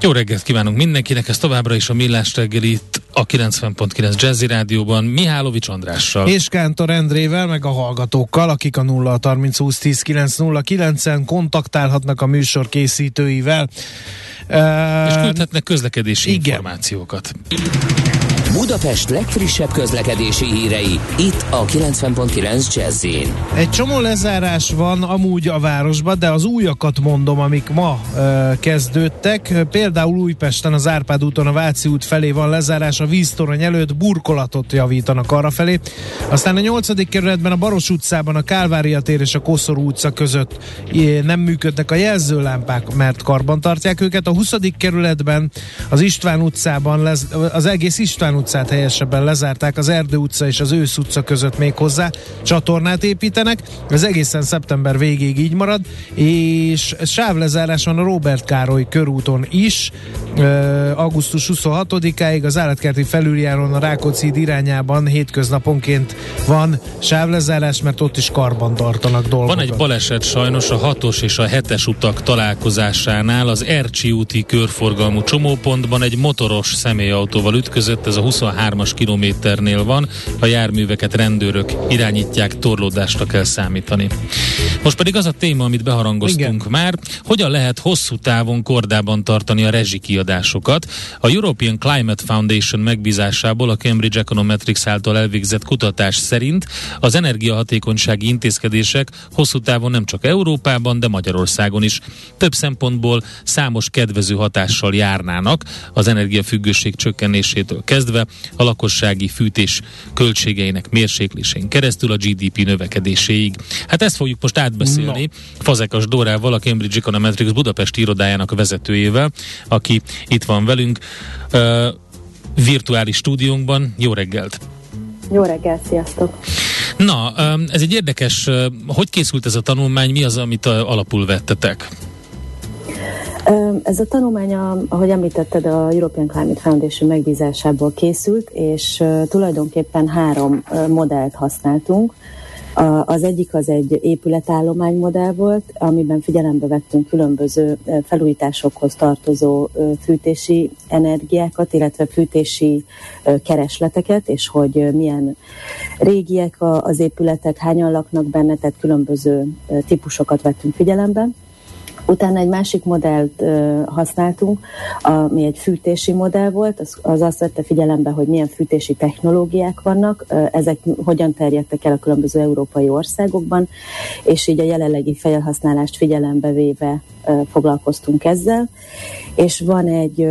Jó reggelt kívánunk mindenkinek, ez továbbra is a Millás reggeli itt a 90.9 Jazzy Rádióban Mihálovics Andrással. És Kántor Endrével, meg a hallgatókkal, akik a 0 30 20 10 909 en kontaktálhatnak a műsor készítőivel. És küldhetnek közlekedési Igen. információkat. Budapest legfrissebb közlekedési hírei, itt a 90.9 jazz Egy csomó lezárás van amúgy a városban, de az újakat mondom, amik ma uh, kezdődtek. Például Újpesten az Árpád úton a Váci út felé van lezárás, a víztorony előtt burkolatot javítanak arra. Aztán a 8. kerületben a Baros utcában a Kálvária tér és a Koszorú utca között nem működnek a jelzőlámpák, mert karban tartják őket. A 20. kerületben az István utcában lez, az egész István utcát helyesebben lezárták, az Erdő utca és az Ősz utca között még hozzá csatornát építenek. Ez egészen szeptember végéig így marad, és sávlezárás van a Robert Károly körúton is, augusztus 26-áig az állatkerti felüljáron a Rákóczi irányában hétköznaponként van sávlezárás, mert ott is karban tartanak dolgokat. Van egy baleset sajnos a 6-os és a 7-es utak találkozásánál az Ercsi úti körforgalmú csomópontban egy motoros személyautóval ütközött, ez a 23-as kilométernél van, a járműveket rendőrök irányítják, torlódásra kell számítani. Most pedig az a téma, amit beharangoztunk Igen. már, hogyan lehet hosszú távon kordában tartani a rezsikiadásokat. A European Climate Foundation megbízásából a Cambridge Econometrics által elvégzett kutatás szerint az energiahatékonysági intézkedések hosszú távon nem csak Európában, de Magyarországon is több szempontból számos kedvező hatással járnának az energiafüggőség csökkenésétől kezdve a lakossági fűtés költségeinek mérséklésén keresztül a GDP növekedéséig. Hát ezt fogjuk most átbeszélni no. Fazekas Dórával, a Cambridge Econometrics Budapesti irodájának vezetőjével, aki itt van velünk uh, virtuális stúdiónkban. Jó reggelt! Jó reggelt, sziasztok! Na, ez egy érdekes, hogy készült ez a tanulmány, mi az, amit alapul vettetek? Ez a tanulmány, ahogy említetted, a European Climate Foundation megbízásából készült, és tulajdonképpen három modellt használtunk. Az egyik az egy épületállomány modell volt, amiben figyelembe vettünk különböző felújításokhoz tartozó fűtési energiákat, illetve fűtési keresleteket, és hogy milyen régiek az épületek, hányan laknak benne, tehát különböző típusokat vettünk figyelembe. Utána egy másik modellt ö, használtunk, ami egy fűtési modell volt, az, az azt vette figyelembe, hogy milyen fűtési technológiák vannak, ö, ezek hogyan terjedtek el a különböző európai országokban, és így a jelenlegi felhasználást figyelembe véve ö, foglalkoztunk ezzel. És van egy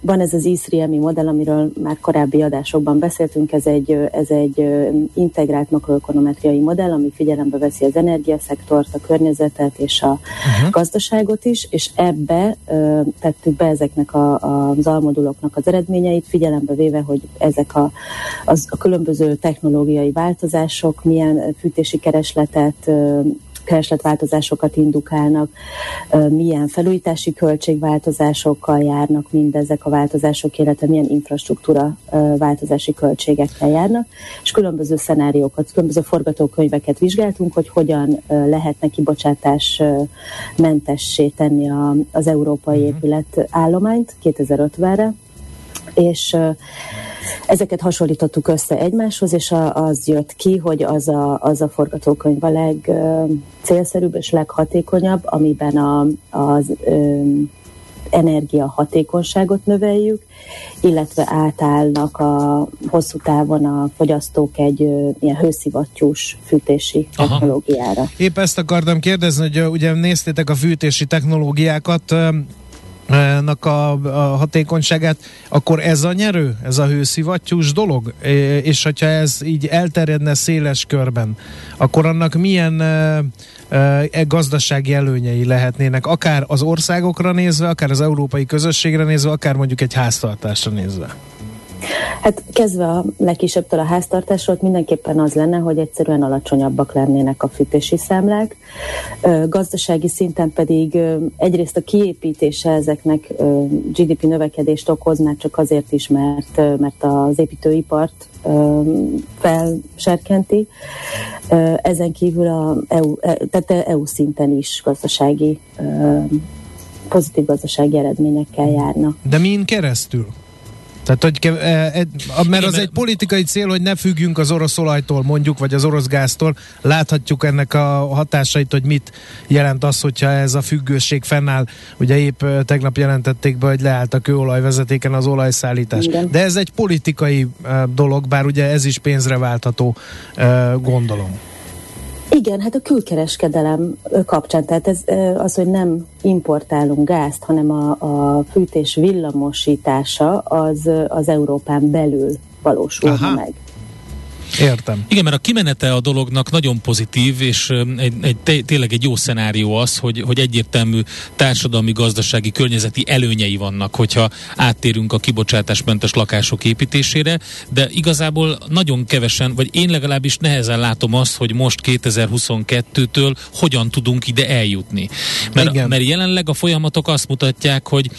van ez az ISRIEMI modell, amiről már korábbi adásokban beszéltünk, ez egy, ez egy integrált makroökonometriai modell, ami figyelembe veszi az energiaszektort, a környezetet és a uh-huh. gazdaságot is, és ebbe tettük be ezeknek a, a, az almoduloknak az eredményeit, figyelembe véve, hogy ezek a, az, a különböző technológiai változások milyen fűtési keresletet keresletváltozásokat indukálnak, milyen felújítási költségváltozásokkal járnak mindezek a változások, illetve milyen infrastruktúra változási költségekkel járnak, és különböző szenáriókat, különböző forgatókönyveket vizsgáltunk, hogy hogyan lehetne kibocsátás mentessé tenni az európai mhm. épület állományt 2050-re, és Ezeket hasonlítottuk össze egymáshoz, és az jött ki, hogy az a, az a forgatókönyv a legcélszerűbb és leghatékonyabb, amiben a, az ö, energia hatékonyságot növeljük, illetve átállnak a hosszú távon a fogyasztók egy ö, ilyen hőszivattyús fűtési Aha. technológiára. Épp ezt akartam kérdezni, hogy ugye néztétek a fűtési technológiákat, a, a hatékonyságát, akkor ez a nyerő, ez a hőszivattyús dolog, és hogyha ez így elterjedne széles körben, akkor annak milyen e, e, gazdasági előnyei lehetnének, akár az országokra nézve, akár az európai közösségre nézve, akár mondjuk egy háztartásra nézve? Hát kezdve a legkisebbtől a háztartásról mindenképpen az lenne, hogy egyszerűen alacsonyabbak lennének a fűtési számlák. Gazdasági szinten pedig egyrészt a kiépítése ezeknek GDP növekedést okoz, csak azért is, mert, mert az építőipart felserkenti. Ezen kívül a EU, e, tehát EU szinten is gazdasági pozitív gazdasági eredményekkel járna. De min keresztül? Tehát, hogy ke, e, e, mert az egy politikai cél, hogy ne függjünk az orosz olajtól mondjuk, vagy az orosz gáztól. Láthatjuk ennek a hatásait, hogy mit jelent az, hogyha ez a függőség fennáll. Ugye épp e, tegnap jelentették be, hogy leállt a kőolajvezetéken az olajszállítás. Igen. De ez egy politikai dolog, bár ugye ez is pénzre váltható, gondolom. Igen, hát a külkereskedelem kapcsán, tehát ez az, hogy nem importálunk gázt, hanem a, a fűtés villamosítása az, az Európán belül valósulna Aha. meg. Értem. Igen, mert a kimenete a dolognak nagyon pozitív, és egy, egy, tényleg egy jó szenárió az, hogy, hogy egyértelmű társadalmi, gazdasági, környezeti előnyei vannak, hogyha áttérünk a kibocsátásmentes lakások építésére, de igazából nagyon kevesen, vagy én legalábbis nehezen látom azt, hogy most 2022-től hogyan tudunk ide eljutni. Mert, mert jelenleg a folyamatok azt mutatják, hogy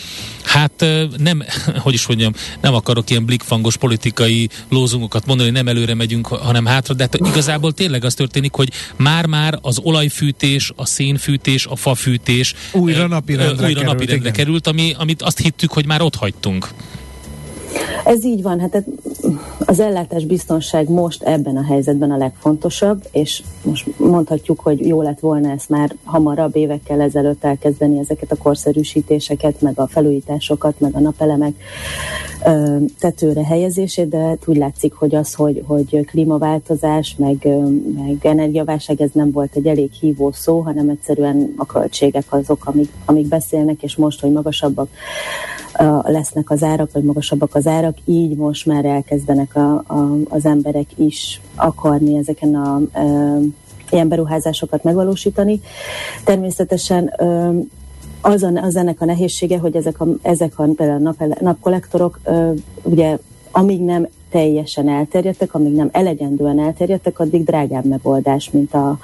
hát nem, hogy is mondjam, nem akarok ilyen blikfangos politikai lózungokat mondani, nem előre megyünk megyünk, hanem hátra, de hát igazából tényleg az történik, hogy már-már az olajfűtés, a szénfűtés, a fafűtés újra napirendre, újra került, napirendre került, ami, amit azt hittük, hogy már ott hagytunk. Ez így van, hát az ellátás biztonság most ebben a helyzetben a legfontosabb, és most mondhatjuk, hogy jó lett volna ezt már hamarabb évekkel ezelőtt elkezdeni ezeket a korszerűsítéseket, meg a felújításokat, meg a napelemek tetőre helyezését, de úgy látszik, hogy az, hogy, hogy klímaváltozás, meg, meg energiaválság, ez nem volt egy elég hívó szó, hanem egyszerűen a költségek azok, amik, amik beszélnek, és most, hogy magasabbak lesznek az árak, vagy magasabbak az árak, így most már elkezdenek a, a, az emberek is akarni ezeken a, a ilyen beruházásokat megvalósítani. Természetesen az, a, az ennek a nehézsége, hogy ezek a, ezek a például nap, napkollektorok ugye amíg nem teljesen elterjedtek, amíg nem elegendően elterjedtek, addig drágább megoldás, mint a,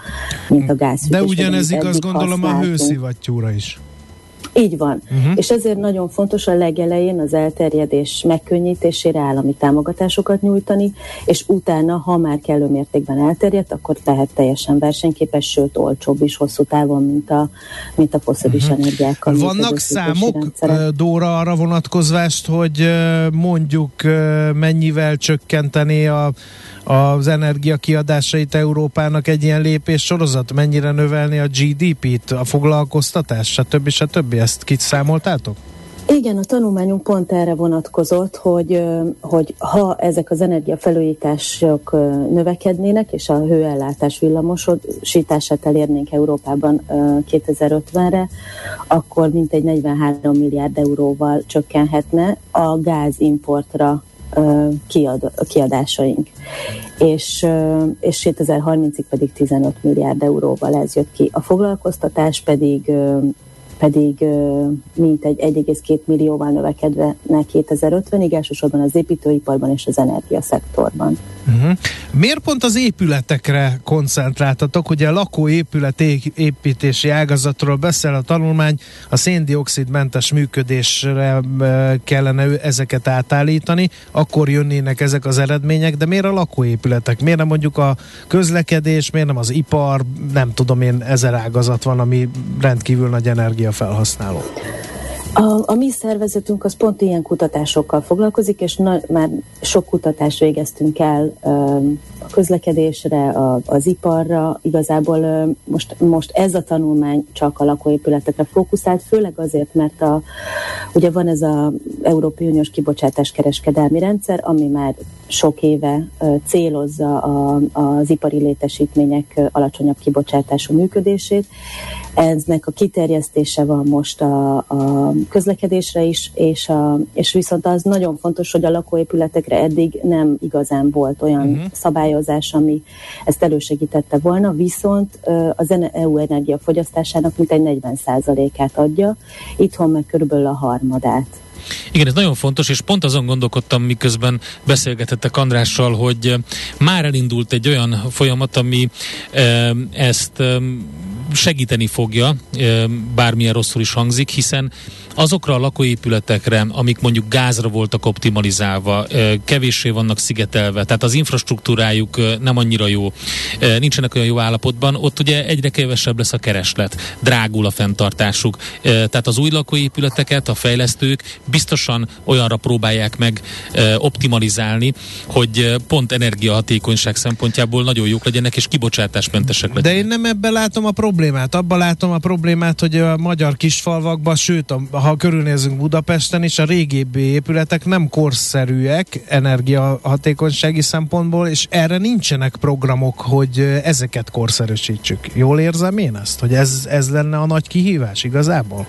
mint a gáz. De ugyanez igaz gondolom használtunk. a hőszivattyúra is. Így van. Uh-huh. És ezért nagyon fontos a legelején az elterjedés megkönnyítésére állami támogatásokat nyújtani, és utána, ha már kellő mértékben elterjedt, akkor lehet teljesen versenyképes, sőt olcsóbb is hosszú távon, mint a, mint a foszilis uh-huh. energiákkal. Vannak számok, rendszerek. Dóra, arra vonatkozvást, hogy mondjuk mennyivel csökkenteni a az energiakiadásait Európának egy ilyen lépés sorozat? Mennyire növelni a GDP-t, a foglalkoztatást, stb. stb. Ezt kiszámoltátok? Igen, a tanulmányunk pont erre vonatkozott, hogy, hogy ha ezek az energiafelújítások növekednének, és a hőellátás villamosítását elérnénk Európában 2050-re, akkor mintegy 43 milliárd euróval csökkenhetne a gázimportra kiad, kiadásaink. És, és 2030-ig pedig 15 milliárd euróval ez jött ki. A foglalkoztatás pedig pedig mintegy 1,2 millióval növekedve 2050-ig, elsősorban az építőiparban és az energiaszektorban. Uh-huh. Miért pont az épületekre koncentráltatok? Ugye a lakóépület építési ágazatról beszél a tanulmány, a széndiokszidmentes működésre kellene ezeket átállítani, akkor jönnének ezek az eredmények, de miért a lakóépületek? Miért nem mondjuk a közlekedés, miért nem az ipar, nem tudom én, ezer ágazat van, ami rendkívül nagy energiafelhasználó? A, a mi szervezetünk az pont ilyen kutatásokkal foglalkozik, és na, már sok kutatást végeztünk el ö, a közlekedésre, a, az iparra. Igazából ö, most, most ez a tanulmány csak a lakóépületekre fókuszált, főleg azért, mert a, ugye van ez az Európai Uniós kibocsátás kereskedelmi rendszer, ami már sok éve célozza a, az ipari létesítmények alacsonyabb kibocsátású működését. Eznek a kiterjesztése van most a, a közlekedésre is, és, a, és viszont az nagyon fontos, hogy a lakóépületekre eddig nem igazán volt olyan uh-huh. szabályozás, ami ezt elősegítette volna, viszont az EU energiafogyasztásának mintegy 40%-át adja, itthon meg körülbelül a harmadát. Igen, ez nagyon fontos, és pont azon gondolkodtam, miközben beszélgetettek Andrással, hogy már elindult egy olyan folyamat, ami ezt segíteni fogja, bármilyen rosszul is hangzik, hiszen azokra a lakóépületekre, amik mondjuk gázra voltak optimalizálva, kevéssé vannak szigetelve, tehát az infrastruktúrájuk nem annyira jó, nincsenek olyan jó állapotban, ott ugye egyre kevesebb lesz a kereslet, drágul a fenntartásuk. Tehát az új lakóépületeket a fejlesztők biztosan olyanra próbálják meg optimalizálni, hogy pont energiahatékonyság szempontjából nagyon jók legyenek, és kibocsátásmentesek legyenek. De én nem ebben látom a problémát. Abban látom a problémát, hogy a magyar kisfalvakban, sőt, a ha körülnézünk Budapesten is, a régébbi épületek nem korszerűek energiahatékonysági szempontból, és erre nincsenek programok, hogy ezeket korszerűsítsük. Jól érzem én ezt, hogy ez, ez lenne a nagy kihívás igazából?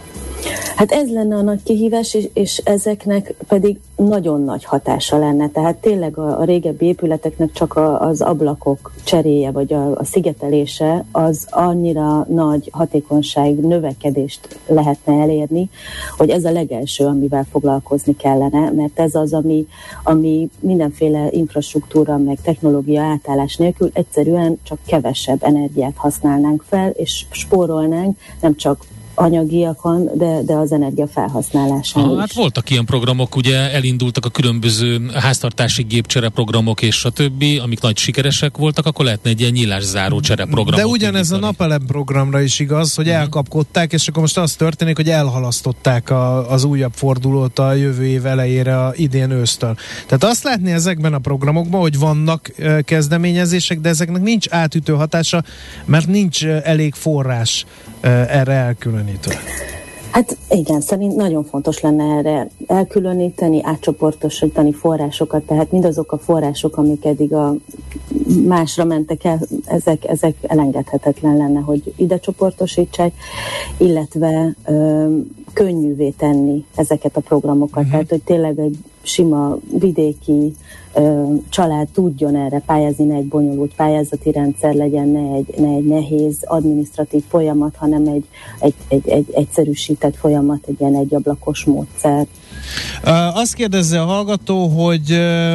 Hát ez lenne a nagy kihívás, és, és ezeknek pedig nagyon nagy hatása lenne. Tehát tényleg a, a régebbi épületeknek csak a, az ablakok cseréje, vagy a, a szigetelése, az annyira nagy hatékonyság növekedést lehetne elérni, hogy ez a legelső, amivel foglalkozni kellene, mert ez az, ami, ami mindenféle infrastruktúra, meg technológia átállás nélkül egyszerűen csak kevesebb energiát használnánk fel, és spórolnánk nem csak anyagiakon, de, de az energia felhasználásán ah, Hát voltak ilyen programok, ugye elindultak a különböző háztartási gépcsere programok és a többi, amik nagy sikeresek voltak, akkor lehetne egy ilyen nyílászáró csere program. De ugyanez a napelem programra is igaz, hogy uh-huh. elkapkodták, és akkor most az történik, hogy elhalasztották a, az újabb fordulót a jövő év elejére a idén ősztől. Tehát azt látni ezekben a programokban, hogy vannak kezdeményezések, de ezeknek nincs átütő hatása, mert nincs elég forrás erre elkülönítve? Hát igen, szerint nagyon fontos lenne erre elkülöníteni, átcsoportosítani forrásokat, tehát mindazok a források, amik eddig a másra mentek el, ezek, ezek elengedhetetlen lenne, hogy ide csoportosítsák, illetve ö, könnyűvé tenni ezeket a programokat, uh-huh. tehát hogy tényleg egy sima vidéki ö, család tudjon erre pályázni, ne egy bonyolult pályázati rendszer legyen, ne egy, ne egy nehéz administratív folyamat, hanem egy, egy, egy, egy egyszerűsített folyamat, egy ilyen egyablakos módszer. Azt kérdezze a hallgató, hogy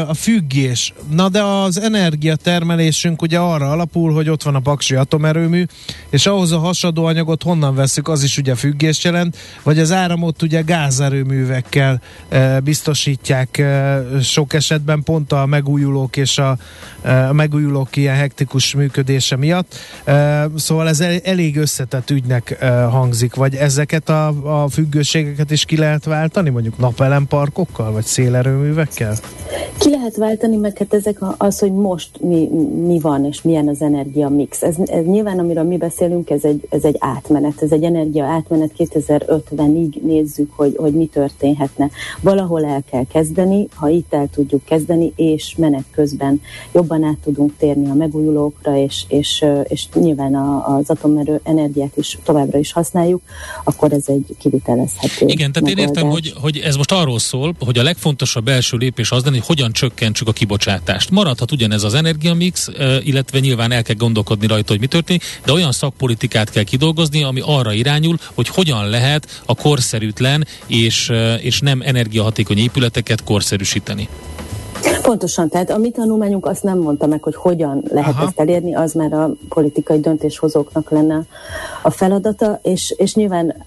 a függés. Na de az energiatermelésünk ugye arra alapul, hogy ott van a paksi atomerőmű, és ahhoz a hasadó honnan veszük, az is ugye függés jelent, vagy az áramot ugye gázerőművekkel biztosítják sok esetben pont a megújulók és a, a megújulók ilyen hektikus működése miatt. Szóval ez elég összetett ügynek hangzik, vagy ezeket a, a függőségeket is ki lehet váltani, mondjuk nap napelemparkokkal, vagy szélerőművekkel? Ki lehet váltani, meg hát ezek az, hogy most mi, mi van, és milyen az energia mix. Ez, ez nyilván, amiről mi beszélünk, ez egy, ez egy átmenet, ez egy energia átmenet 2050-ig nézzük, hogy, hogy mi történhetne. Valahol el kell kezdeni, ha itt el tudjuk kezdeni, és menet közben jobban át tudunk térni a megújulókra, és, és, és nyilván az atomerő energiát is továbbra is használjuk, akkor ez egy kivitelezhető Igen, tehát megoldás. én értem, hogy, hogy ez most arról szól, hogy a legfontosabb első lépés az lenne, hogy hogyan csökkentsük a kibocsátást. Maradhat ugyanez az energiamix, illetve nyilván el kell gondolkodni rajta, hogy mi történik, de olyan szakpolitikát kell kidolgozni, ami arra irányul, hogy hogyan lehet a korszerűtlen és, és nem energiahatékony épületeket korszerűsíteni. Pontosan, tehát a mi tanulmányunk azt nem mondta meg, hogy hogyan lehet Aha. ezt elérni, az már a politikai döntéshozóknak lenne a feladata, és, és nyilván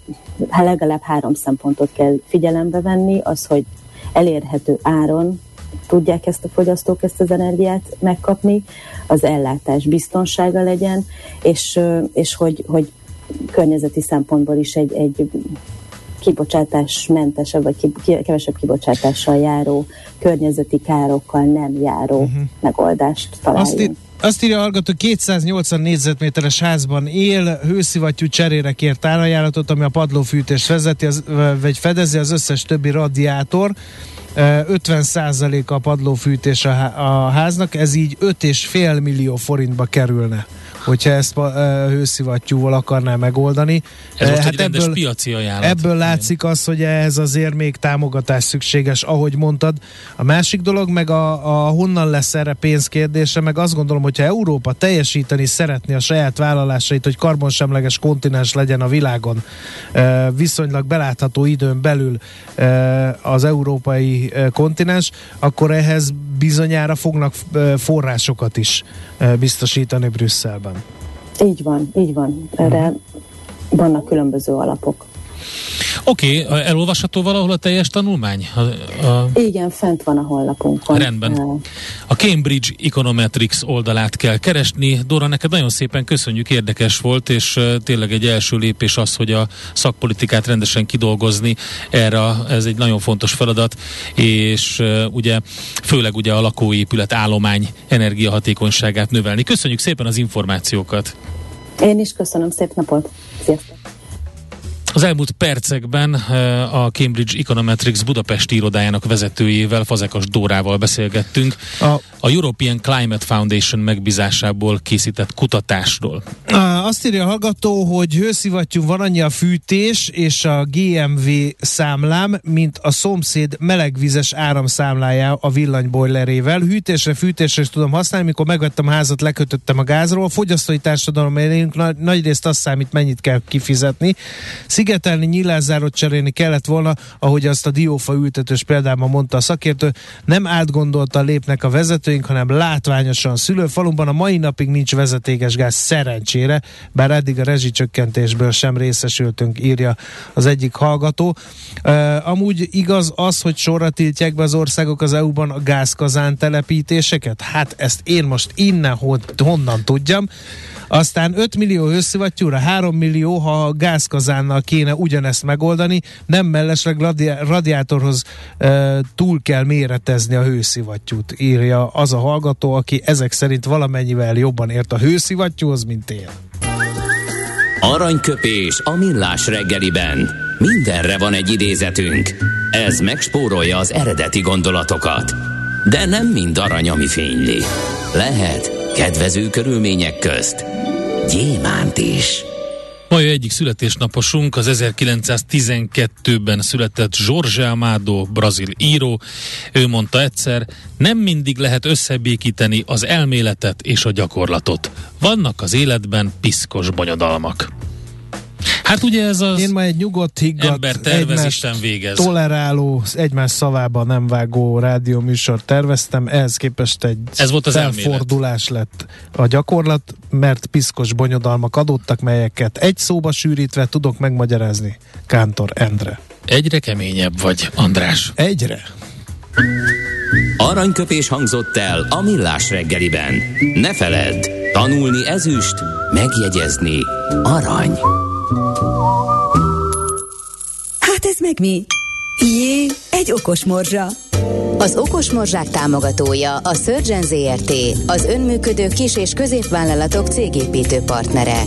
hát legalább három szempontot kell figyelembe venni, az, hogy elérhető áron tudják ezt a fogyasztók ezt az energiát megkapni, az ellátás biztonsága legyen, és, és hogy, hogy környezeti szempontból is egy, egy kibocsátásmentesebb, vagy kevesebb kibocsátással járó, környezeti károkkal nem járó uh-huh. megoldást találjunk. Azt, í- azt írja a hallgató, 280 négyzetméteres házban él, hőszivattyú cserére kért árajánlatot, ami a padlófűtést vezeti, az, vagy fedezi az összes többi radiátor 50% a padlófűtés a, a háznak, ez így 5,5 millió forintba kerülne hogyha ezt a hőszivattyúval akarná megoldani. Ez most hát egy ebből, piaci ajánlat. Ebből látszik az, hogy ehhez azért még támogatás szükséges, ahogy mondtad. A másik dolog meg a, a honnan lesz erre pénzkérdése, meg azt gondolom, hogyha Európa teljesíteni szeretné a saját vállalásait, hogy karbonsemleges kontinens legyen a világon, viszonylag belátható időn belül az európai kontinens, akkor ehhez bizonyára fognak forrásokat is biztosítani Brüsszelben. Így van, így van. Erre vannak különböző alapok. Oké, okay, elolvasható valahol a teljes tanulmány? A, a... Igen, fent van a honlapunkon. Rendben. A Cambridge Econometrics oldalát kell keresni. Dora, neked nagyon szépen köszönjük, érdekes volt, és tényleg egy első lépés az, hogy a szakpolitikát rendesen kidolgozni. Erre ez egy nagyon fontos feladat, és ugye főleg ugye a lakóépület állomány energiahatékonyságát növelni. Köszönjük szépen az információkat! Én is köszönöm, szép napot! Sziasztok! Az elmúlt percekben eh, a Cambridge Econometrics Budapesti irodájának vezetőjével, Fazekas Dórával beszélgettünk a, a European Climate Foundation megbízásából készített kutatásról. Azt írja a hallgató, hogy hőszivattyú van annyi a fűtés és a GMV számlám, mint a szomszéd melegvizes áramszámlája a villanybojlerével. Hűtésre, fűtésre is tudom használni, mikor megvettem a házat, lekötöttem a gázról. A fogyasztói társadalom élünk, nagy, nagyrészt azt számít, mennyit kell kifizetni szigetelni, nyilázárót cserélni kellett volna, ahogy azt a diófa ültetős példában mondta a szakértő, nem átgondolta lépnek a vezetőink, hanem látványosan szülőfalumban a mai napig nincs vezetékes gáz szerencsére, bár eddig a rezsicsökkentésből sem részesültünk, írja az egyik hallgató. Uh, amúgy igaz az, hogy sorra tiltják be az országok az EU-ban a gázkazán telepítéseket? Hát ezt én most innen honnan tudjam. Aztán 5 millió hőszivattyúra, 3 millió, ha gázkazánnal kéne ugyanezt megoldani, nem mellesleg radi- radiátorhoz e, túl kell méretezni a hőszivattyút, írja az a hallgató, aki ezek szerint valamennyivel jobban ért a hőszivattyúhoz, mint én. Aranyköpés a millás reggeliben. Mindenre van egy idézetünk. Ez megspórolja az eredeti gondolatokat. De nem mind arany, ami fényli. Lehet kedvező körülmények közt gyémánt is. Mai egyik születésnaposunk az 1912-ben született Jorge Amado, brazil író. Ő mondta egyszer, nem mindig lehet összebékíteni az elméletet és a gyakorlatot. Vannak az életben piszkos bonyodalmak. Hát ugye ez az Én ma egy nyugodt, higgadt, ember tervezésen végez. toleráló, egymás szavába nem vágó rádió műsor terveztem, ehhez képest egy ez volt az elfordulás elmélet. lett a gyakorlat, mert piszkos bonyodalmak adottak, melyeket egy szóba sűrítve tudok megmagyarázni. Kántor Endre. Egyre keményebb vagy, András. Egyre. Aranyköpés hangzott el a millás reggeliben. Ne feledd, tanulni ezüst, megjegyezni arany. Ez meg mi? Jé, egy okos morzsa. Az Okos Morzsák támogatója a Surgeon ZRT, az önműködő kis- és középvállalatok cégépítő partnere.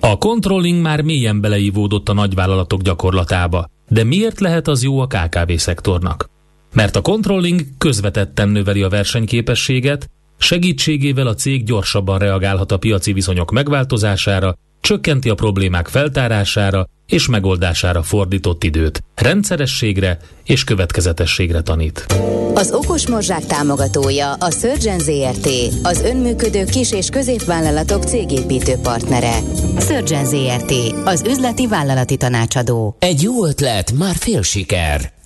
A controlling már mélyen beleívódott a nagyvállalatok gyakorlatába. De miért lehet az jó a KKV szektornak? Mert a controlling közvetetten növeli a versenyképességet, segítségével a cég gyorsabban reagálhat a piaci viszonyok megváltozására, csökkenti a problémák feltárására és megoldására fordított időt, rendszerességre és következetességre tanít. Az Okos Morzsák támogatója a Surgeon ZRT, az önműködő kis- és középvállalatok cégépítő partnere. Surgeon ZRT, az üzleti vállalati tanácsadó. Egy jó ötlet, már fél siker.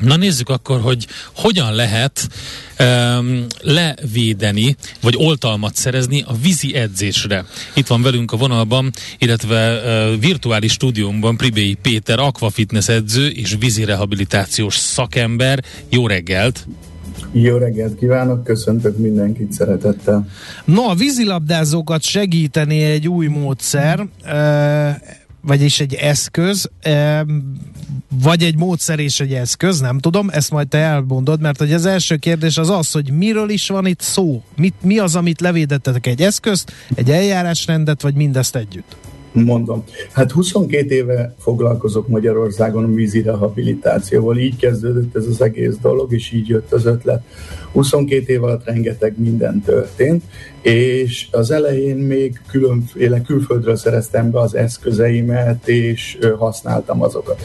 Na nézzük akkor, hogy hogyan lehet um, levédeni, vagy oltalmat szerezni a vízi edzésre. Itt van velünk a vonalban, illetve uh, virtuális stúdiumban Pribéi Péter, aquafitness edző és vízi rehabilitációs szakember. Jó reggelt! Jó reggelt kívánok, köszöntök mindenkit szeretettel. No, a vízilabdázókat segíteni egy új módszer, vagyis egy eszköz, vagy egy módszer és egy eszköz, nem tudom, ezt majd te elmondod, mert hogy az első kérdés az az, hogy miről is van itt szó? Mit, mi az, amit levédettetek? Egy eszközt, egy eljárásrendet, vagy mindezt együtt? Mondom. Hát 22 éve foglalkozok Magyarországon a vízi rehabilitációval, így kezdődött ez az egész dolog, és így jött az ötlet. 22 év alatt rengeteg minden történt, és az elején még különféle külföldről szereztem be az eszközeimet, és használtam azokat.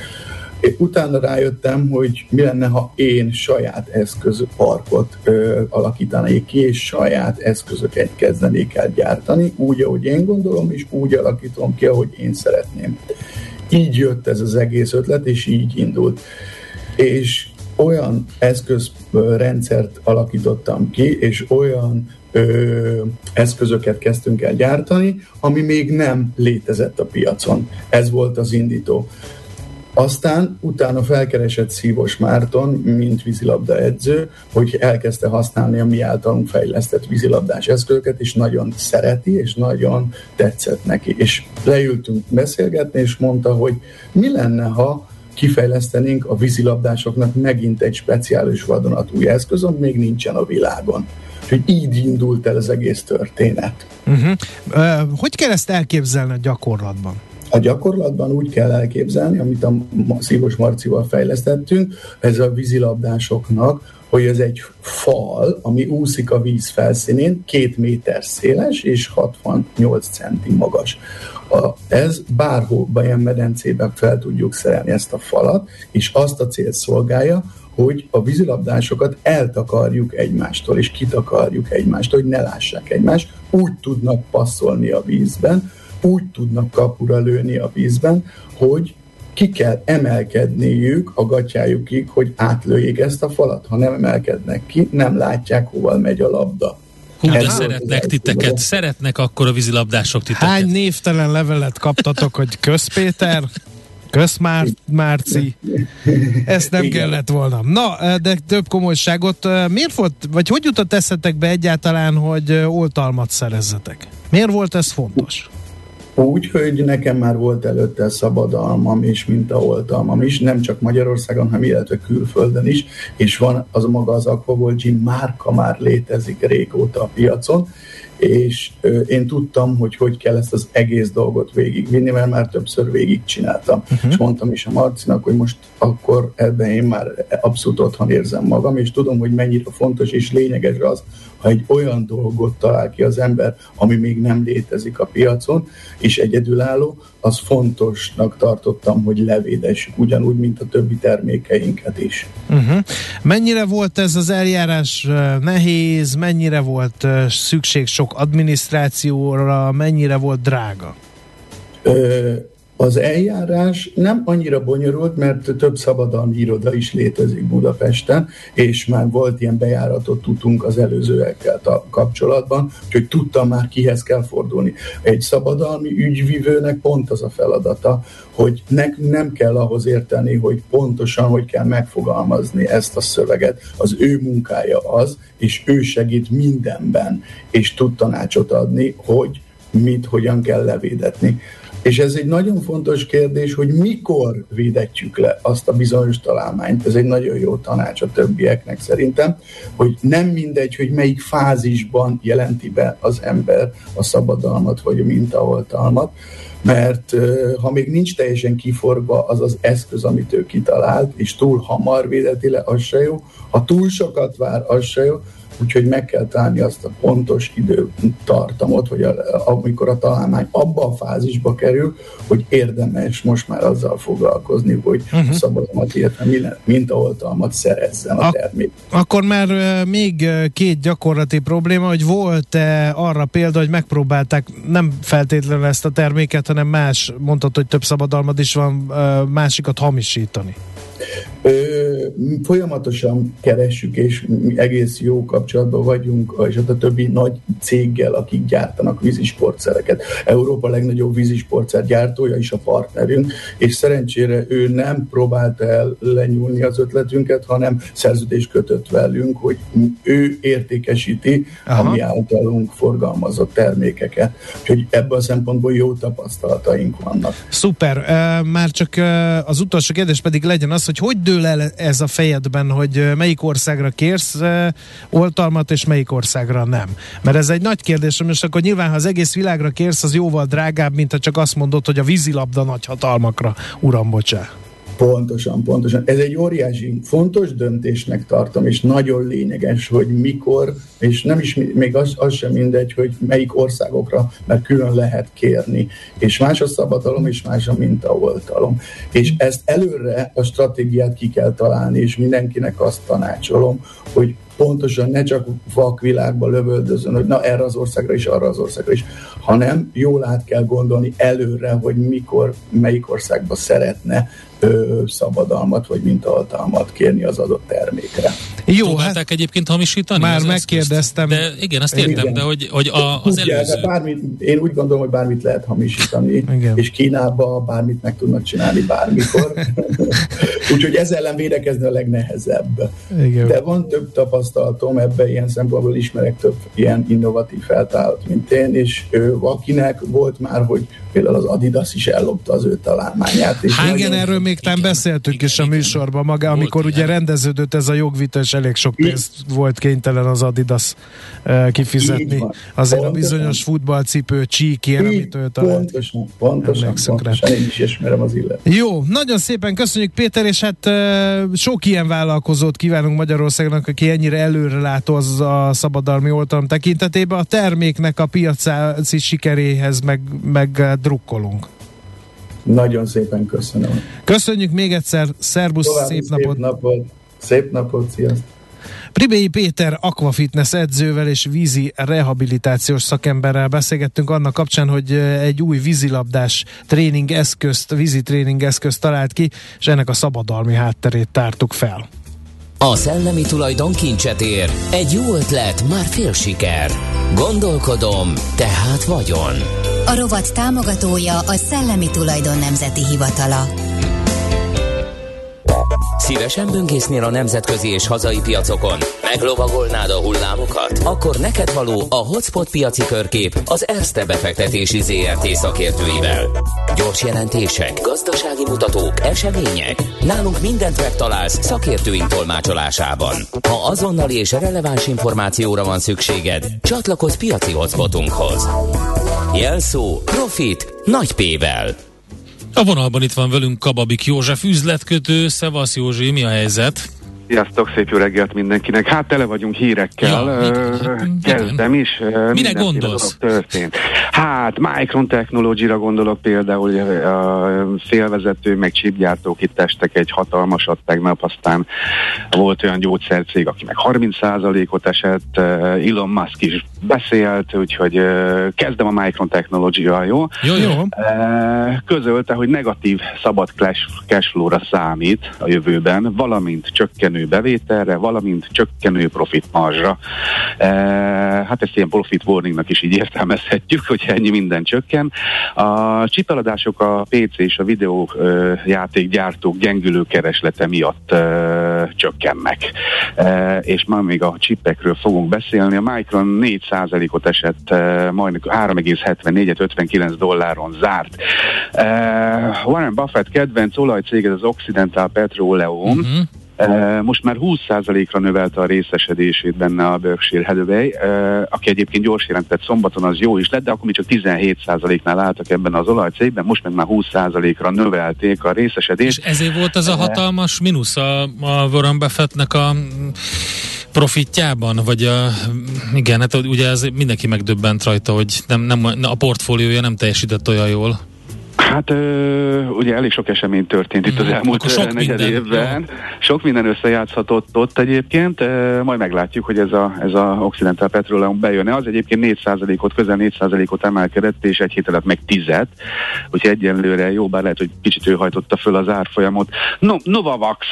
Utána rájöttem, hogy mi lenne, ha én saját eszközparkot ö, alakítanék ki, és saját eszközöket kezdenék el gyártani, úgy, ahogy én gondolom, és úgy alakítom ki, ahogy én szeretném. Így jött ez az egész ötlet, és így indult. És olyan eszközrendszert alakítottam ki, és olyan ö, eszközöket kezdtünk el gyártani, ami még nem létezett a piacon. Ez volt az indító. Aztán utána felkeresett Szívos Márton, mint vízilabda edző, hogy elkezdte használni a mi általunk fejlesztett vízilabdás eszközöket, és nagyon szereti, és nagyon tetszett neki. És leültünk beszélgetni, és mondta, hogy mi lenne, ha kifejlesztenénk a vízilabdásoknak megint egy speciális vadonatúj eszköz, ami még nincsen a világon. Úgyhogy így indult el az egész történet. Uh-huh. Uh, hogy kell ezt elképzelni a gyakorlatban? A gyakorlatban úgy kell elképzelni, amit a Szívos Marcival fejlesztettünk, ez a vízilabdásoknak, hogy ez egy fal, ami úszik a víz felszínén, két méter széles és 68 centi magas. A, ez bárhol ilyen medencében fel tudjuk szerelni ezt a falat, és azt a célt szolgálja, hogy a vízilabdásokat eltakarjuk egymástól, és kitakarjuk egymástól, hogy ne lássák egymást, úgy tudnak passzolni a vízben, úgy tudnak kapura lőni a vízben, hogy ki kell emelkedniük a gatyájukig, hogy átlőjék ezt a falat. Ha nem emelkednek ki, nem látják, hova megy a labda. Hú, de szeretnek titeket, szeretnek akkor a vízilabdások titeket. Hány névtelen levelet kaptatok, hogy Közpéter, Közmárci, ezt nem Igen. kellett volna. Na, de több komolyságot, miért volt, vagy hogy jutott eszetekbe egyáltalán, hogy oltalmat szerezzetek? Miért volt ez fontos? Úgy, hogy nekem már volt előtte szabadalmam és mintaoltalmam is, nem csak Magyarországon, hanem illetve külföldön is, és van az maga az Aquavolgy márka már létezik régóta a piacon, és én tudtam, hogy hogy kell ezt az egész dolgot végigvinni, mert már többször végigcsináltam. Uh-huh. És mondtam is a Marcinak, hogy most akkor ebben én már abszolút otthon érzem magam, és tudom, hogy mennyire fontos és lényeges az, ha egy olyan dolgot talál ki az ember, ami még nem létezik a piacon, és egyedülálló, az fontosnak tartottam, hogy levédessük, ugyanúgy, mint a többi termékeinket is. Uh-huh. Mennyire volt ez az eljárás nehéz, mennyire volt szükség sok adminisztrációra, mennyire volt drága? Ö, az eljárás nem annyira bonyolult, mert több szabadalmi iroda is létezik Budapesten, és már volt ilyen bejáratot tudtunk az előzőekkel kapcsolatban, úgyhogy tudtam már kihez kell fordulni. Egy szabadalmi ügyvivőnek pont az a feladata, hogy nekünk nem kell ahhoz érteni, hogy pontosan hogy kell megfogalmazni ezt a szöveget. Az ő munkája az, és ő segít mindenben, és tud tanácsot adni, hogy mit, hogyan kell levédetni. És ez egy nagyon fontos kérdés, hogy mikor védetjük le azt a bizonyos találmányt. Ez egy nagyon jó tanács a többieknek szerintem, hogy nem mindegy, hogy melyik fázisban jelenti be az ember a szabadalmat vagy a mintaoltalmat, mert ha még nincs teljesen kiforgva az az eszköz, amit ő kitalált, és túl hamar védeti le, az se jó. Ha túl sokat vár, az se jó úgyhogy meg kell találni azt a pontos időtartamot, hogy a, amikor a találmány abba a fázisba kerül, hogy érdemes most már azzal foglalkozni, hogy uh-huh. szabadomat, illetve mintaoltalmat szerezzen a termék. Akkor már még két gyakorlati probléma, hogy volt-e arra példa, hogy megpróbálták nem feltétlenül ezt a terméket, hanem más, mondhatod, hogy több szabadalmad is van, másikat hamisítani? Folyamatosan keressük, és egész jó kapcsolatban vagyunk, és ott a többi nagy céggel, akik gyártanak vízisportszereket. Európa legnagyobb vízisportszer gyártója is a partnerünk, és szerencsére ő nem próbálta el lenyúlni az ötletünket, hanem szerződést kötött velünk, hogy ő értékesíti Aha. a mi általunk forgalmazott termékeket. Úgyhogy ebből a szempontból jó tapasztalataink vannak. Szuper. Már csak az utolsó kérdés pedig legyen az, hogy hogy dől el ez a fejedben, hogy melyik országra kérsz oltalmat, és melyik országra nem? Mert ez egy nagy kérdés, és akkor nyilván, ha az egész világra kérsz, az jóval drágább, mint ha csak azt mondod, hogy a vízilabda nagy hatalmakra, uram, bocsá. Pontosan, pontosan. Ez egy óriási, fontos döntésnek tartom, és nagyon lényeges, hogy mikor, és nem is még az, az sem mindegy, hogy melyik országokra, mert külön lehet kérni. És más a szabadalom, és más a mintaoltalom. És ezt előre a stratégiát ki kell találni, és mindenkinek azt tanácsolom, hogy pontosan ne csak vakvilágba lövöldözön, hogy na erre az országra is, arra az országra is, hanem jól át kell gondolni előre, hogy mikor, melyik országba szeretne ö, szabadalmat vagy mintahatalmat kérni az adott termékre. Jó, Próbálták hát egyébként hamisítani? Már megkérdeztem. De igen, azt értem, igen. de hogy, hogy a, az Ugye, előző... De bármit, én úgy gondolom, hogy bármit lehet hamisítani, igen. és Kínában bármit meg tudnak csinálni bármikor. Úgyhogy ezzel ellen védekezni a legnehezebb. Igen. De van több tapasztalatom, ebben ilyen szempontból ismerek több ilyen innovatív feltárat, mint én, és ő, akinek volt már, hogy például az Adidas is ellopta az ő találmányát. És hát igen, erről még nem beszéltünk is a műsorban maga, amikor ugye rendeződött ez a jogvita, és elég sok pénzt volt kénytelen az Adidas uh, kifizetni. Azért a bizonyos futballcipő csíkért, amit ő talált. Pontosan, pontosan, pontosan. Én is ismerem az illet. Jó, nagyon szépen köszönjük Péter, és hát uh, sok ilyen vállalkozót kívánunk Magyarországnak, aki ennyire előre látó az a szabadalmi oltalom tekintetében. A terméknek a piaci sikeréhez meg, meg drukkolunk. Nagyon szépen köszönöm. Köszönjük még egyszer, szervusz, szép, szép napot. napot! Szép napot, sziasztok! Pribéi Péter aquafitness edzővel és vízi rehabilitációs szakemberrel beszélgettünk annak kapcsán, hogy egy új vízilabdás tréning eszközt, vízi tréning eszközt talált ki, és ennek a szabadalmi hátterét tártuk fel. A szellemi tulajdon kincset ér. Egy jó ötlet, már fél siker. Gondolkodom, tehát vagyon. A rovat támogatója a Szellemi Tulajdon Nemzeti Hivatala. Szívesen böngésznél a nemzetközi és hazai piacokon? Meglovagolnád a hullámokat? Akkor neked való a Hotspot piaci körkép az Erste befektetési ZRT szakértőivel. Gyors jelentések, gazdasági mutatók, események. Nálunk mindent megtalálsz szakértőink tolmácsolásában. Ha azonnali és releváns információra van szükséged, csatlakozz piaci hotspotunkhoz. Jelszó Profit nagy P-vel. A vonalban itt van velünk Kababik József üzletkötő. Szevasz Józsi, mi a helyzet? Sziasztok, szép jó reggelt mindenkinek. Hát tele vagyunk hírekkel. Ja, Kezdem is. Mire gondolsz? Történt. Hát Micron Technology-ra gondolok például, a félvezető, meg chipgyártók itt estek egy hatalmasat tegnap, aztán volt olyan gyógyszercég, aki meg 30%-ot esett, Elon Musk is beszélt, úgyhogy kezdem a Micron Technology-ral, jó? Jó, jó. Közölte, hogy negatív szabad cash flow-ra számít a jövőben, valamint csökkenő csökkenő bevételre, valamint csökkenő profit marzsra. E, hát ezt ilyen profit warningnak is így értelmezhetjük, hogy ennyi minden csökken. A csipeladások a PC és a videó e, gyengülő kereslete miatt e, csökkennek. E, és már még a csipekről fogunk beszélni. A Micron 4%-ot esett, e, majd 3,74-et 59 dolláron zárt. E, Warren Buffett kedvenc olajcég, ez az Occidental Petroleum, uh-huh most már 20%-ra növelte a részesedését benne a Berkshire Hathaway, aki egyébként gyors jelentett szombaton, az jó is lett, de akkor mi csak 17%-nál álltak ebben az olajcégben, most meg már 20%-ra növelték a részesedést. És ezért volt ez a hatalmas mínusz a, a Warren Buffettnek a profitjában, vagy a, igen, hát ugye ez mindenki megdöbbent rajta, hogy nem, nem, a portfóliója nem teljesített olyan jól. Hát ö, ugye elég sok esemény történt itt az hmm, elmúlt negyed évben. Jó. Sok minden összejátszhatott ott egyébként, ö, majd meglátjuk, hogy ez a, ez a Occidental Petroleum bejön-e. Az egyébként 4%-ot, közel 4%-ot emelkedett, és egy hét alatt meg 10 úgyhogy egyenlőre jó, bár lehet, hogy kicsit ő hajtotta föl az árfolyamot. No, Novavax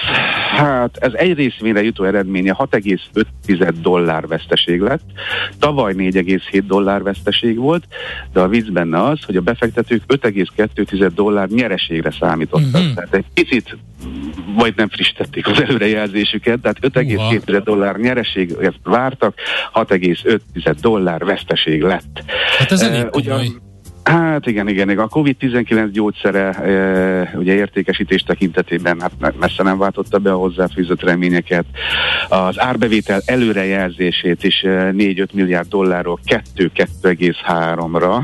Hát ez egy részvényre jutó eredménye 6,5 dollár veszteség lett. Tavaly 4,7 dollár veszteség volt, de a vicc benne az, hogy a befektetők 5,2 dollár nyereségre számítottak. Uh-huh. Tehát egy picit vagy nem frissítették az előrejelzésüket, tehát 5,2 dollár nyereséget vártak, 6,5 dollár veszteség lett. Hát ez elég uh, ugyan, Hát igen, igen, igen. A COVID-19 gyógyszere e, ugye értékesítés tekintetében hát messze nem váltotta be a hozzáfűzött reményeket. Az árbevétel előrejelzését is 4-5 milliárd dollárról 2-2,3-ra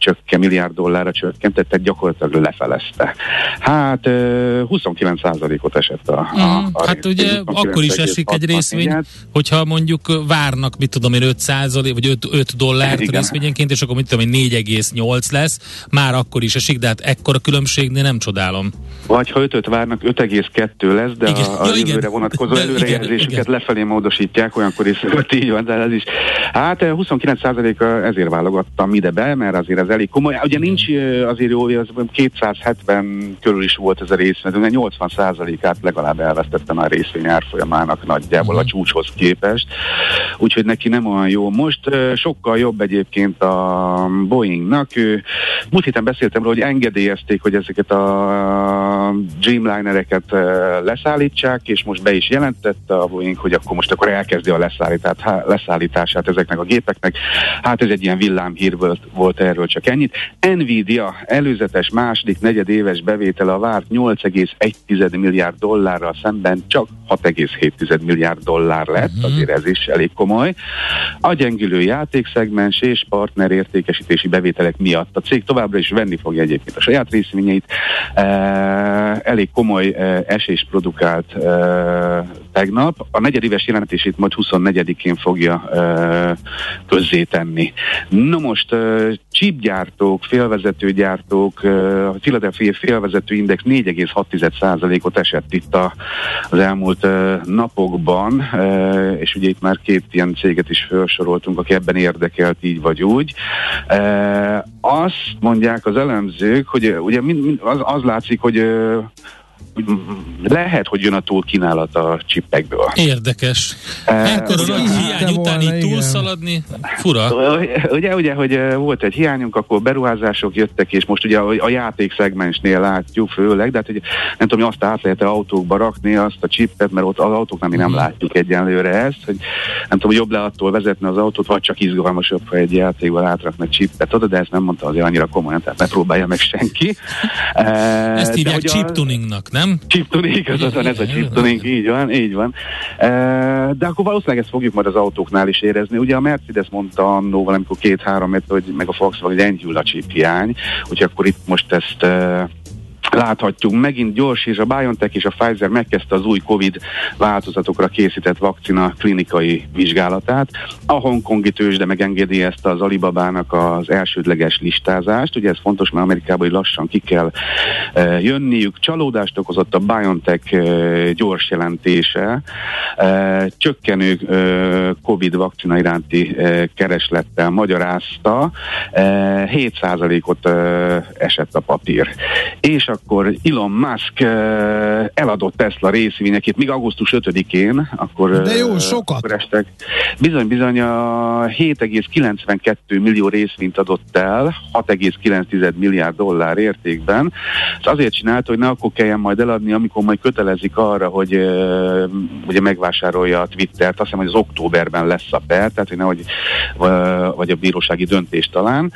csökken, milliárd dollárra csökkent, tehát gyakorlatilag lefelezte. Hát 29%-ot esett a, a, mm, a Hát ugye akkor is esik egy részvény, igen. hogyha mondjuk várnak, mit tudom én, 5% vagy 5, 5 dollárt igen. részvényenként, és akkor mit tudom én, 4,8 lesz, már akkor is esik, de hát ekkora különbségnél nem csodálom. Vagy ha 5 várnak, 5,2 lesz, de igen. a, a ja, jövőre igen. vonatkozó de, előrejelzésüket igen. lefelé módosítják, olyankor is így van, de ez is. Hát 29%-a ezért válogattam ide be, mert azért ez elég komoly. Ugye nincs azért jó, az 270 körül is volt ez a részvény, 80%-át legalább elvesztettem a részvény árfolyamának nagyjából a mhm. csúcshoz képest, úgyhogy neki nem olyan jó. Most sokkal jobb egyébként a Boeingnak. Múlt héten beszéltem róla, hogy engedélyezték, hogy ezeket a Dreamlinereket leszállítsák, és most be is jelentette a Boeing, hogy akkor most akkor elkezdi a leszállítását ezeknek a gépeknek. Hát ez egy ilyen villámhír volt, volt erről csak ennyit. Nvidia előzetes második negyedéves bevétele a várt 8,1 milliárd dollárral szemben csak 6,7 milliárd dollár lett, uh-huh. azért ez is elég komoly. A gyengülő játékszegmens és partner értékesítési bevételek miatt a cég továbbra is venni fogja egyébként a saját részvényeit. E, elég komoly e, esés produkált e, tegnap. A negyedéves jelentését majd 24-én fogja e, közzétenni. Na most e, chipgyártók, félvezetőgyártók, a Philadelphia félvezető index 4,6%-ot esett itt a, az elmúlt napokban, és ugye itt már két ilyen céget is felsoroltunk, aki ebben érdekelt így vagy úgy. Azt mondják az elemzők, hogy ugye az, az látszik, hogy lehet, hogy jön a túl kínálat a csippekből. Érdekes. Ekkor a hiány után így túlszaladni, fura. Ugye, ugye, hogy volt egy hiányunk, akkor beruházások jöttek, és most ugye a, játék szegmensnél látjuk főleg, de hát hogy nem tudom, hogy azt át lehet autókba rakni, azt a csippet, mert ott az autóknál mi nem mhm. látjuk egyenlőre ezt, hogy nem tudom, hogy jobb le attól vezetni az autót, vagy csak izgalmasabb, ha egy játékban átraknak csippet oda, de ezt nem mondta azért annyira komolyan, tehát ne próbálja meg senki. Ezt hívják chip tuningnak, nem? Chip tuning, igazad van, ez a chip tuning, így van, így van. De akkor valószínűleg ezt fogjuk majd az autóknál is érezni. Ugye a Mercedes mondta annó valamikor két-három hogy meg a Volkswagen, hogy enyhül a chip hiány, úgyhogy akkor itt most ezt láthatjuk. Megint gyors, és a BioNTech és a Pfizer megkezdte az új COVID változatokra készített vakcina klinikai vizsgálatát. A hongkongi tőzsde megengedélyezte az Alibabának az elsődleges listázást. Ugye ez fontos, mert Amerikában lassan ki kell e, jönniük. Csalódást okozott a BioNTech e, gyors jelentése. E, csökkenő e, COVID vakcina iránti e, kereslettel magyarázta. E, 7%-ot e, esett a papír. És a akkor Elon Musk eladott Tesla részvényekét, még augusztus 5-én, akkor... De jó, sokat. Estek. Bizony, bizony a 7,92 millió részvényt adott el, 6,9 milliárd dollár értékben. Ez azért csinált, hogy ne akkor kelljen majd eladni, amikor majd kötelezik arra, hogy ugye megvásárolja a Twittert. Azt hiszem, hogy az októberben lesz a per, tehát hogy nehogy, vagy a bírósági döntés talán.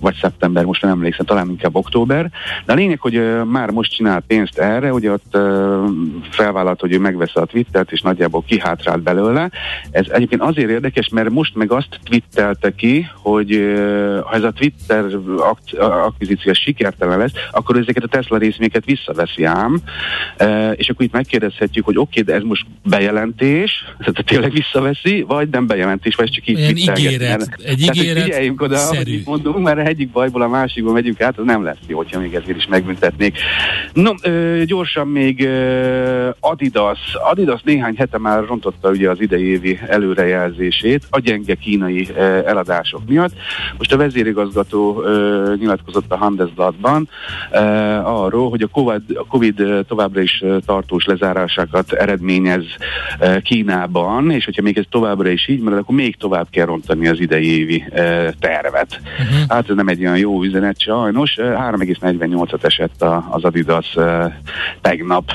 Vagy szeptember, most nem emlékszem, talán inkább október. De a lényeg, hogy uh, már most csinál pénzt erre, hogy ott uh, felvállalt, hogy ő megvesz a Twittert, és nagyjából kihátrált belőle. Ez egyébként azért érdekes, mert most meg azt twittelte ki, hogy uh, ha ez a Twitter ak- akvizíció sikertelen lesz, akkor ezeket a Tesla részvényeket visszaveszi ám, és akkor itt megkérdezhetjük, hogy oké, okay, de ez most bejelentés, tehát tényleg visszaveszi, vagy nem bejelentés, vagy csak így Olyan ígéret, egy ígéret oda, szerű. mondunk, mert egyik bajból a másikba megyünk át, az nem lesz jó, hogyha még ezért is megbüntetnék. No, ö, gyorsan még ö, Adidas. Adidas néhány hete már rontotta ugye az idei évi előrejelzését a gyenge kínai ö, eladások miatt. Most a vezérigazgató ö, nyilatkozott a Handelsblattban ö, arról, hogy a COVID, a COVID továbbra is tartós lezárásokat eredményez ö, Kínában, és hogyha még ez továbbra is így marad, akkor még tovább kell rontani az idei évi ö, tervet. Uh-huh. Hát nem egy olyan jó üzenet sajnos. 3,48-at esett az Adidas tegnap,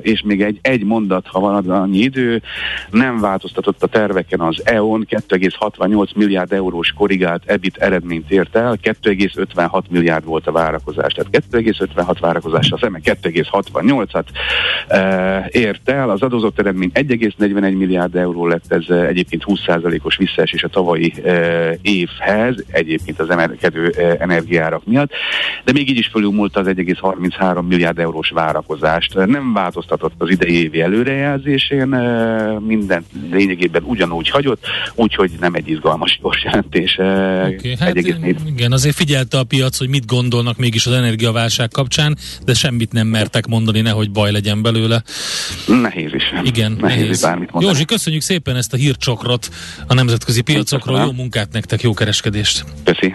és még egy, egy mondat, ha van annyi idő, nem változtatott a terveken az EON 2,68 milliárd eurós korrigált EBIT eredményt ért el, 2,56 milliárd volt a várakozás, tehát 2,56 várakozás, a szeme 2,68-at ért el, az adózott eredmény 1,41 milliárd euró lett, ez egyébként 20%-os visszaesés a tavalyi évhez, egyébként az emelkedő energiárak miatt, de még így is fölülmúlt az 1,33 milliárd eurós várakozást. Nem változtatott az idei évi előrejelzésén, minden lényegében ugyanúgy hagyott, úgyhogy nem egy izgalmas gyors jelentés. Okay, hát igen, azért figyelte a piac, hogy mit gondolnak mégis az energiaválság kapcsán, de semmit nem mertek mondani, nehogy baj legyen belőle. Nehéz is. Igen, nehéz. nehéz. Bármit mondani. Józsi, köszönjük szépen ezt a hírcsokrot a nemzetközi piacokról. Jó munkát nektek, jó kereskedést. Köszi.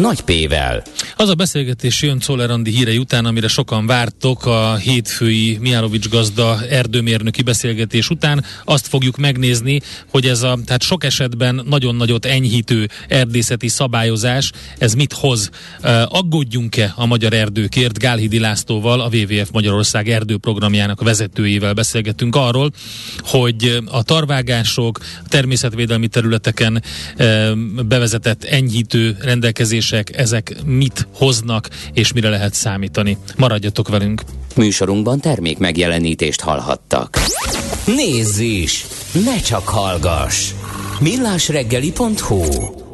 nagy P-vel. Az a beszélgetés jön Czoller Andi hírei után, amire sokan vártok a hétfői Miálovics gazda erdőmérnöki beszélgetés után. Azt fogjuk megnézni, hogy ez a tehát sok esetben nagyon nagyot enyhítő erdészeti szabályozás, ez mit hoz. Aggódjunk-e a magyar erdőkért? Gálhidi Lászlóval, a WWF Magyarország erdőprogramjának vezetőjével beszélgetünk arról, hogy a tarvágások, a természetvédelmi területeken bevezetett enyhítő rendelkezés döntések, ezek mit hoznak, és mire lehet számítani. Maradjatok velünk! Műsorunkban termék megjelenítést hallhattak. Nézz is! Ne csak hallgass! millásreggeli.hu